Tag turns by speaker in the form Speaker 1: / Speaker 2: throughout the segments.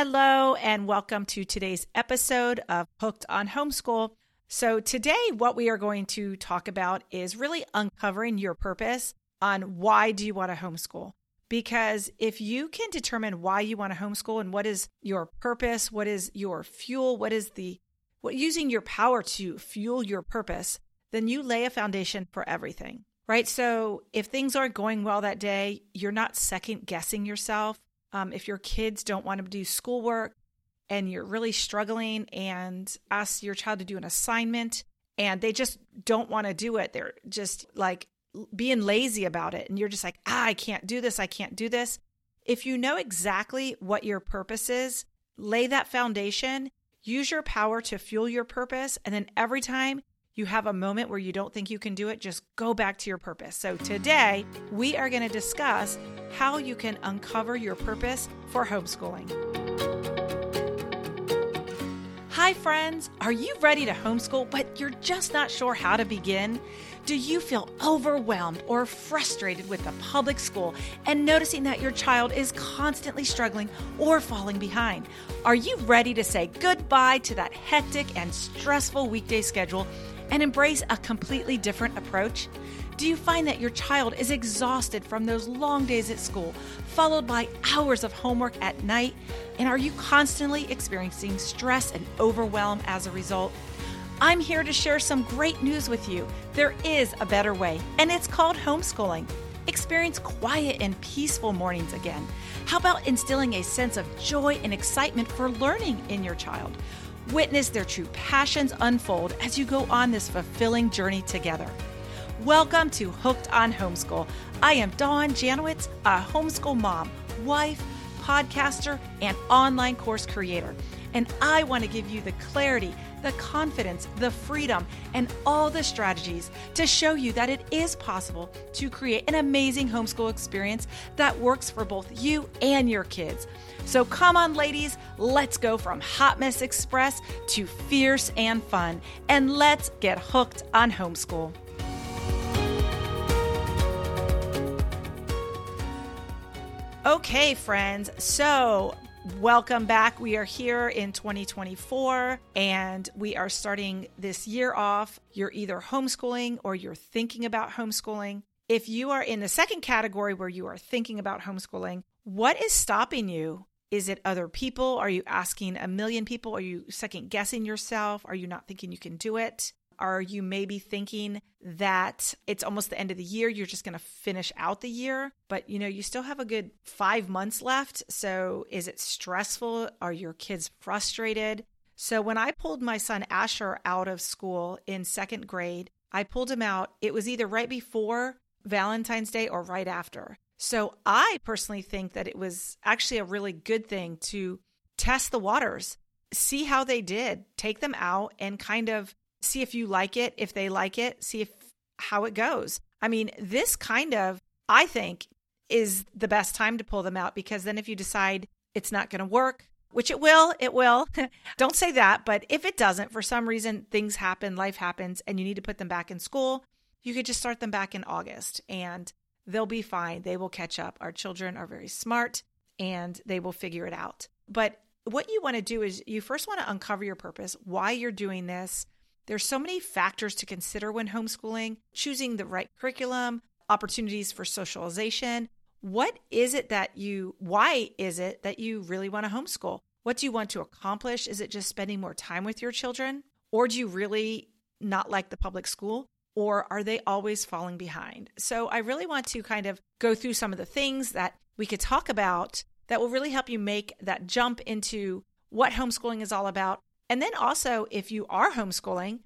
Speaker 1: Hello, and welcome to today's episode of Hooked on Homeschool. So, today, what we are going to talk about is really uncovering your purpose on why do you want to homeschool. Because if you can determine why you want to homeschool and what is your purpose, what is your fuel, what is the what using your power to fuel your purpose, then you lay a foundation for everything. Right? So, if things aren't going well that day, you're not second guessing yourself um, if your kids don't want to do schoolwork and you're really struggling and ask your child to do an assignment and they just don't want to do it, they're just like being lazy about it. And you're just like, ah, I can't do this. I can't do this. If you know exactly what your purpose is, lay that foundation, use your power to fuel your purpose. And then every time you have a moment where you don't think you can do it, just go back to your purpose. So today, we are going to discuss how you can uncover your purpose for homeschooling. Hi, friends. Are you ready to homeschool, but you're just not sure how to begin? Do you feel overwhelmed or frustrated with the public school and noticing that your child is constantly struggling or falling behind? Are you ready to say goodbye to that hectic and stressful weekday schedule and embrace a completely different approach? Do you find that your child is exhausted from those long days at school, followed by hours of homework at night? And are you constantly experiencing stress and overwhelm as a result? I'm here to share some great news with you. There is a better way, and it's called homeschooling. Experience quiet and peaceful mornings again. How about instilling a sense of joy and excitement for learning in your child? Witness their true passions unfold as you go on this fulfilling journey together. Welcome to Hooked on Homeschool. I am Dawn Janowitz, a homeschool mom, wife, podcaster, and online course creator. And I want to give you the clarity, the confidence, the freedom, and all the strategies to show you that it is possible to create an amazing homeschool experience that works for both you and your kids. So come on, ladies, let's go from Hot Mess Express to fierce and fun, and let's get hooked on homeschool. Okay, friends, so welcome back. We are here in 2024 and we are starting this year off. You're either homeschooling or you're thinking about homeschooling. If you are in the second category where you are thinking about homeschooling, what is stopping you is it other people? Are you asking a million people? Are you second guessing yourself? Are you not thinking you can do it? Are you maybe thinking that it's almost the end of the year, you're just going to finish out the year, but you know, you still have a good 5 months left. So is it stressful? Are your kids frustrated? So when I pulled my son Asher out of school in 2nd grade, I pulled him out. It was either right before Valentine's Day or right after. So I personally think that it was actually a really good thing to test the waters, see how they did, take them out and kind of see if you like it, if they like it, see if how it goes. I mean, this kind of I think is the best time to pull them out because then if you decide it's not going to work, which it will, it will. Don't say that, but if it doesn't, for some reason things happen, life happens and you need to put them back in school, you could just start them back in August and they'll be fine. They will catch up. Our children are very smart and they will figure it out. But what you want to do is you first want to uncover your purpose, why you're doing this. There's so many factors to consider when homeschooling, choosing the right curriculum, opportunities for socialization. What is it that you, why is it that you really want to homeschool? What do you want to accomplish? Is it just spending more time with your children? Or do you really not like the public school? or are they always falling behind? So I really want to kind of go through some of the things that we could talk about that will really help you make that jump into what homeschooling is all about. And then also, if you are homeschooling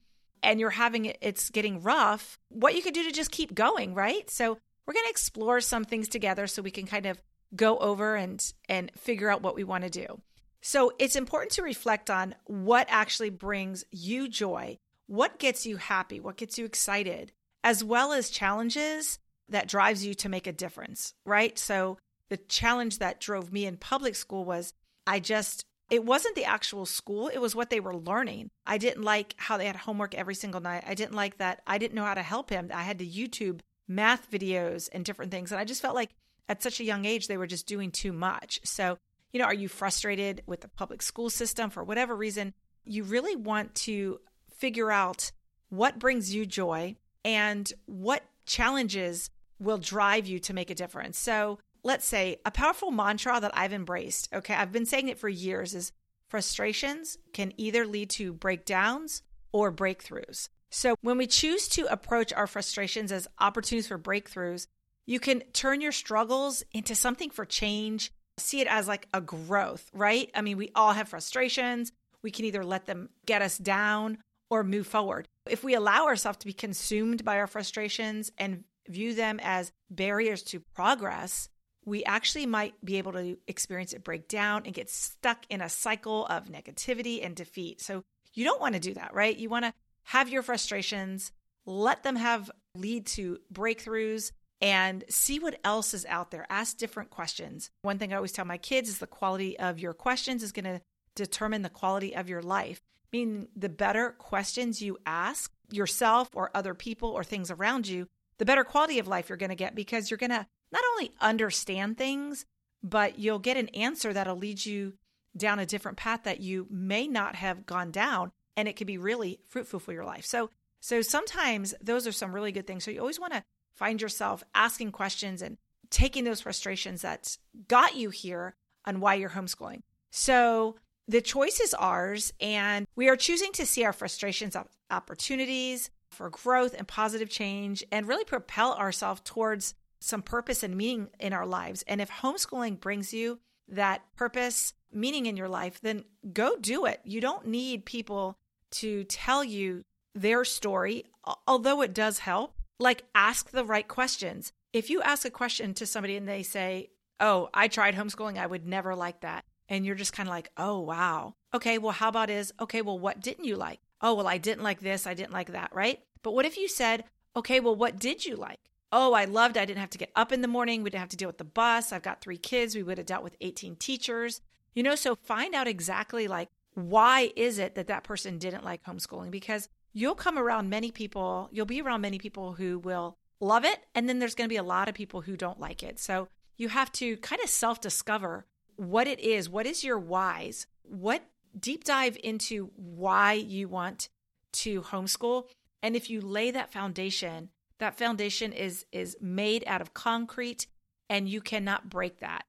Speaker 1: and you're having it's getting rough, what you could do to just keep going, right? So we're going to explore some things together so we can kind of go over and and figure out what we want to do. So it's important to reflect on what actually brings you joy what gets you happy, what gets you excited, as well as challenges that drives you to make a difference, right? So the challenge that drove me in public school was I just it wasn't the actual school, it was what they were learning. I didn't like how they had homework every single night. I didn't like that I didn't know how to help him. I had to YouTube math videos and different things and I just felt like at such a young age they were just doing too much. So You know, are you frustrated with the public school system for whatever reason? You really want to figure out what brings you joy and what challenges will drive you to make a difference. So, let's say a powerful mantra that I've embraced, okay, I've been saying it for years is frustrations can either lead to breakdowns or breakthroughs. So, when we choose to approach our frustrations as opportunities for breakthroughs, you can turn your struggles into something for change, see it as like a growth, right? I mean, we all have frustrations. We can either let them get us down or move forward. If we allow ourselves to be consumed by our frustrations and view them as barriers to progress, we actually might be able to experience it break down and get stuck in a cycle of negativity and defeat. So you don't want to do that, right? You want to have your frustrations, let them have lead to breakthroughs and see what else is out there. Ask different questions. One thing I always tell my kids is the quality of your questions is going to determine the quality of your life. Meaning, the better questions you ask yourself or other people or things around you, the better quality of life you're going to get because you're going to not only understand things, but you'll get an answer that'll lead you down a different path that you may not have gone down and it could be really fruitful for your life. So so sometimes those are some really good things. So you always want to find yourself asking questions and taking those frustrations that got you here on why you're homeschooling. So the choice is ours and we are choosing to see our frustrations as opportunities for growth and positive change and really propel ourselves towards some purpose and meaning in our lives. And if homeschooling brings you that purpose, meaning in your life, then go do it. You don't need people to tell you their story, although it does help. Like, ask the right questions. If you ask a question to somebody and they say, Oh, I tried homeschooling, I would never like that. And you're just kind of like, Oh, wow. Okay, well, how about is, okay, well, what didn't you like? Oh, well, I didn't like this, I didn't like that, right? But what if you said, Okay, well, what did you like? Oh, I loved I didn't have to get up in the morning. We didn't have to deal with the bus. I've got three kids. We would have dealt with 18 teachers. You know, so find out exactly like why is it that that person didn't like homeschooling because you'll come around many people, you'll be around many people who will love it and then there's going to be a lot of people who don't like it. So you have to kind of self-discover what it is, what is your whys? What deep dive into why you want to homeschool and if you lay that foundation, that foundation is is made out of concrete and you cannot break that.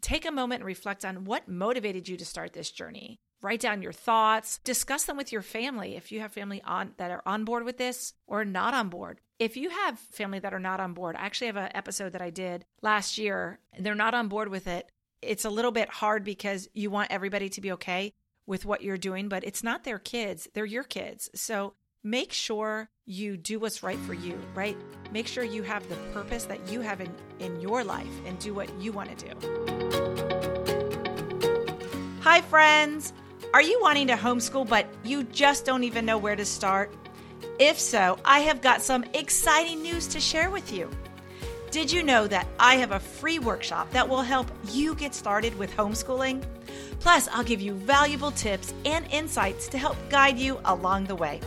Speaker 1: Take a moment and reflect on what motivated you to start this journey write down your thoughts, discuss them with your family if you have family on that are on board with this or not on board. If you have family that are not on board, I actually have an episode that I did last year and they're not on board with it. It's a little bit hard because you want everybody to be okay with what you're doing, but it's not their kids, they're your kids. So make sure you do what's right for you, right? Make sure you have the purpose that you have in, in your life and do what you want to do. Hi, friends. Are you wanting to homeschool, but you just don't even know where to start? If so, I have got some exciting news to share with you. Did you know that I have a free workshop that will help you get started with homeschooling? Plus, I'll give you valuable tips and insights to help guide you along the way.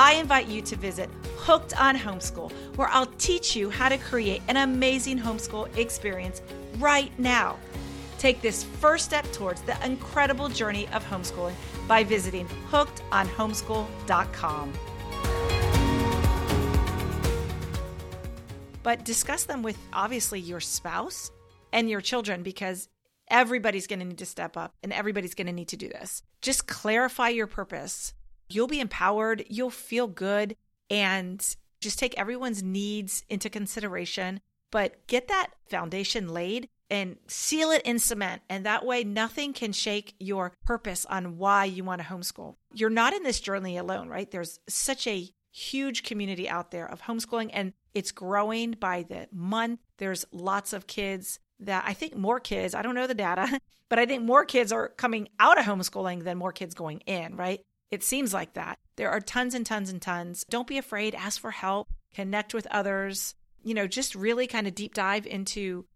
Speaker 1: I invite you to visit Hooked on Homeschool, where I'll teach you how to create an amazing homeschool experience right now. Take this first step towards the incredible journey of homeschooling by visiting hookedonhomeschool.com. But discuss them with obviously your spouse and your children because everybody's going to need to step up and everybody's going to need to do this. Just clarify your purpose. You'll be empowered, you'll feel good, and just take everyone's needs into consideration, but get that foundation laid and seal it in cement. And that way, nothing can shake your purpose on why you want to homeschool. You're not in this journey alone, right? There's such a huge community out there of homeschooling, and it's growing by the month. There's lots of kids that I think more kids, I don't know the data, but I think more kids are coming out of homeschooling than more kids going in, right? It seems like that. There are tons and tons and tons. Don't be afraid, ask for help, connect with others, you know, just really kind of deep dive into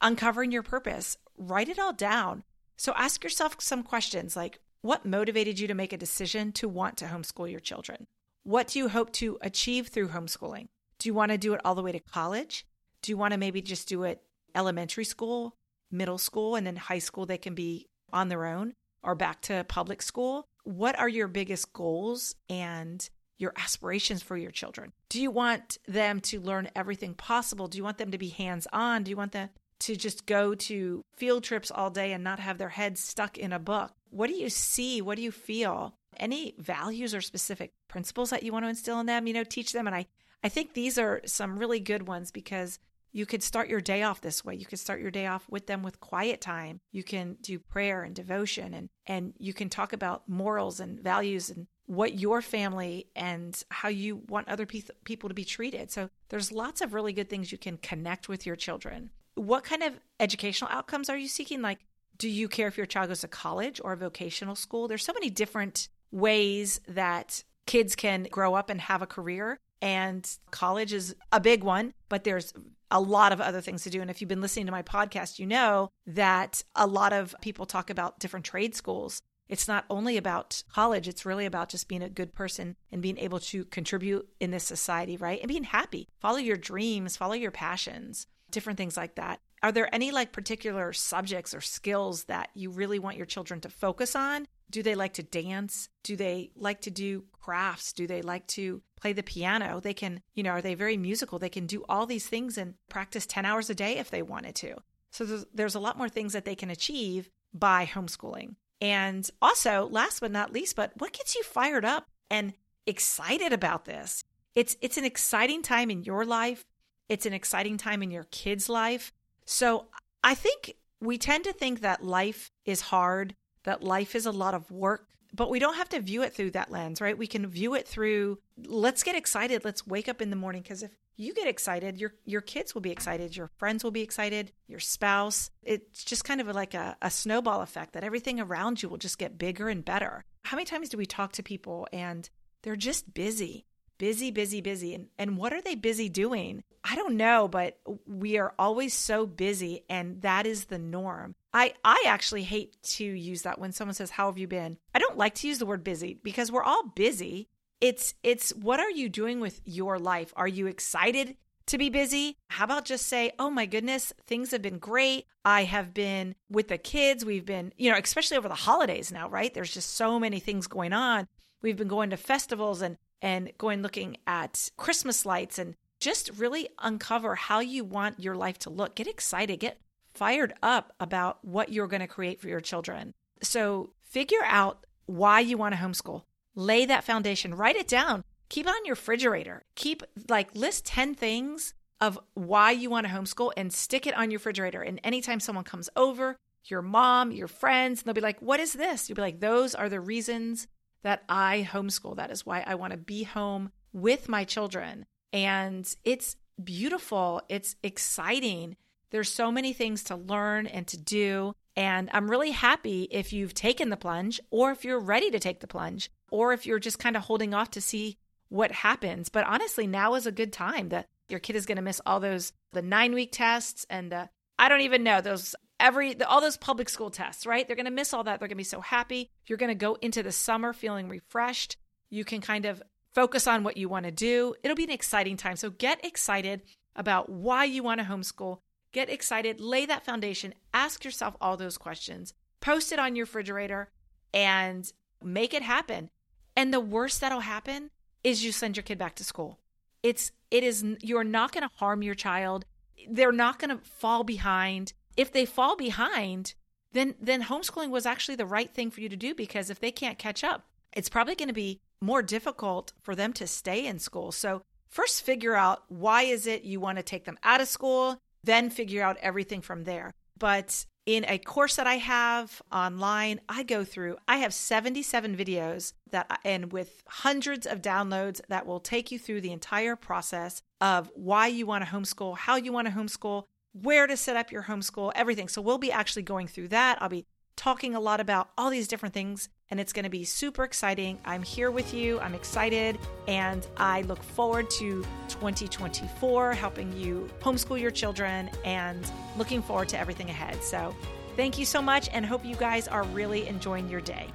Speaker 1: uncovering your purpose, write it all down. So ask yourself some questions like what motivated you to make a decision to want to homeschool your children? What do you hope to achieve through homeschooling? Do you want to do it all the way to college? Do you want to maybe just do it elementary school? middle school and then high school they can be on their own or back to public school. What are your biggest goals and your aspirations for your children? Do you want them to learn everything possible? Do you want them to be hands on? Do you want them to just go to field trips all day and not have their heads stuck in a book? What do you see? What do you feel? Any values or specific principles that you want to instill in them? You know, teach them. And I, I think these are some really good ones because you could start your day off this way. You could start your day off with them with quiet time. You can do prayer and devotion and and you can talk about morals and values and what your family and how you want other pe- people to be treated. So there's lots of really good things you can connect with your children. What kind of educational outcomes are you seeking? Like do you care if your child goes to college or vocational school? There's so many different ways that kids can grow up and have a career and college is a big one, but there's a lot of other things to do. And if you've been listening to my podcast, you know that a lot of people talk about different trade schools. It's not only about college, it's really about just being a good person and being able to contribute in this society, right? And being happy. Follow your dreams, follow your passions, different things like that. Are there any like particular subjects or skills that you really want your children to focus on? Do they like to dance? Do they like to do crafts? Do they like to play the piano? They can, you know, are they very musical? They can do all these things and practice 10 hours a day if they wanted to. So there's, there's a lot more things that they can achieve by homeschooling. And also, last but not least, but what gets you fired up and excited about this? It's it's an exciting time in your life. It's an exciting time in your kids' life. So I think we tend to think that life is hard that life is a lot of work, but we don't have to view it through that lens, right? We can view it through let's get excited, let's wake up in the morning because if you get excited, your your kids will be excited, your friends will be excited, your spouse. It's just kind of like a, a snowball effect that everything around you will just get bigger and better. How many times do we talk to people and they're just busy? Busy, busy, busy. And, and what are they busy doing? I don't know, but we are always so busy, and that is the norm. I, I actually hate to use that when someone says, How have you been? I don't like to use the word busy because we're all busy. It's it's what are you doing with your life? Are you excited to be busy? How about just say, Oh my goodness, things have been great. I have been with the kids. We've been, you know, especially over the holidays now, right? There's just so many things going on. We've been going to festivals and and going looking at Christmas lights and just really uncover how you want your life to look. Get excited, get fired up about what you're going to create for your children. So figure out why you want to homeschool. Lay that foundation, write it down, keep it on your refrigerator. Keep like list 10 things of why you want to homeschool and stick it on your refrigerator. And anytime someone comes over, your mom, your friends, they'll be like, What is this? You'll be like, Those are the reasons that I homeschool. That is why I want to be home with my children. And it's beautiful, it's exciting. There's so many things to learn and to do. And I'm really happy if you've taken the plunge or if you're ready to take the plunge or if you're just kind of holding off to see what happens. But honestly, now is a good time that your kid is going to miss all those the 9 week tests and the I don't even know those every all those public school tests, right? They're going to miss all that. They're going to be so happy. You're going to go into the summer feeling refreshed. You can kind of focus on what you want to do. It'll be an exciting time. So get excited about why you want to homeschool. Get excited, lay that foundation, ask yourself all those questions, post it on your refrigerator, and make it happen. And the worst that'll happen is you send your kid back to school. It's it is you're not going to harm your child. They're not going to fall behind if they fall behind, then then homeschooling was actually the right thing for you to do because if they can't catch up, it's probably going to be more difficult for them to stay in school. So, first figure out why is it you want to take them out of school, then figure out everything from there. But in a course that I have online, I go through, I have 77 videos that, and with hundreds of downloads that will take you through the entire process of why you want to homeschool, how you want to homeschool, where to set up your homeschool, everything. So we'll be actually going through that. I'll be talking a lot about all these different things, and it's going to be super exciting. I'm here with you. I'm excited, and I look forward to 2024 helping you homeschool your children and looking forward to everything ahead. So, thank you so much, and hope you guys are really enjoying your day.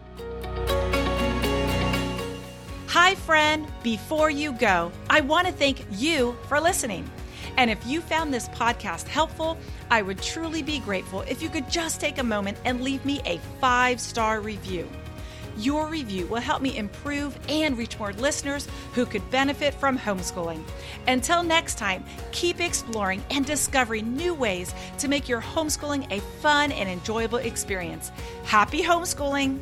Speaker 1: Hi, friend. Before you go, I want to thank you for listening. And if you found this podcast helpful, I would truly be grateful if you could just take a moment and leave me a five star review. Your review will help me improve and reach more listeners who could benefit from homeschooling. Until next time, keep exploring and discovering new ways to make your homeschooling a fun and enjoyable experience. Happy homeschooling!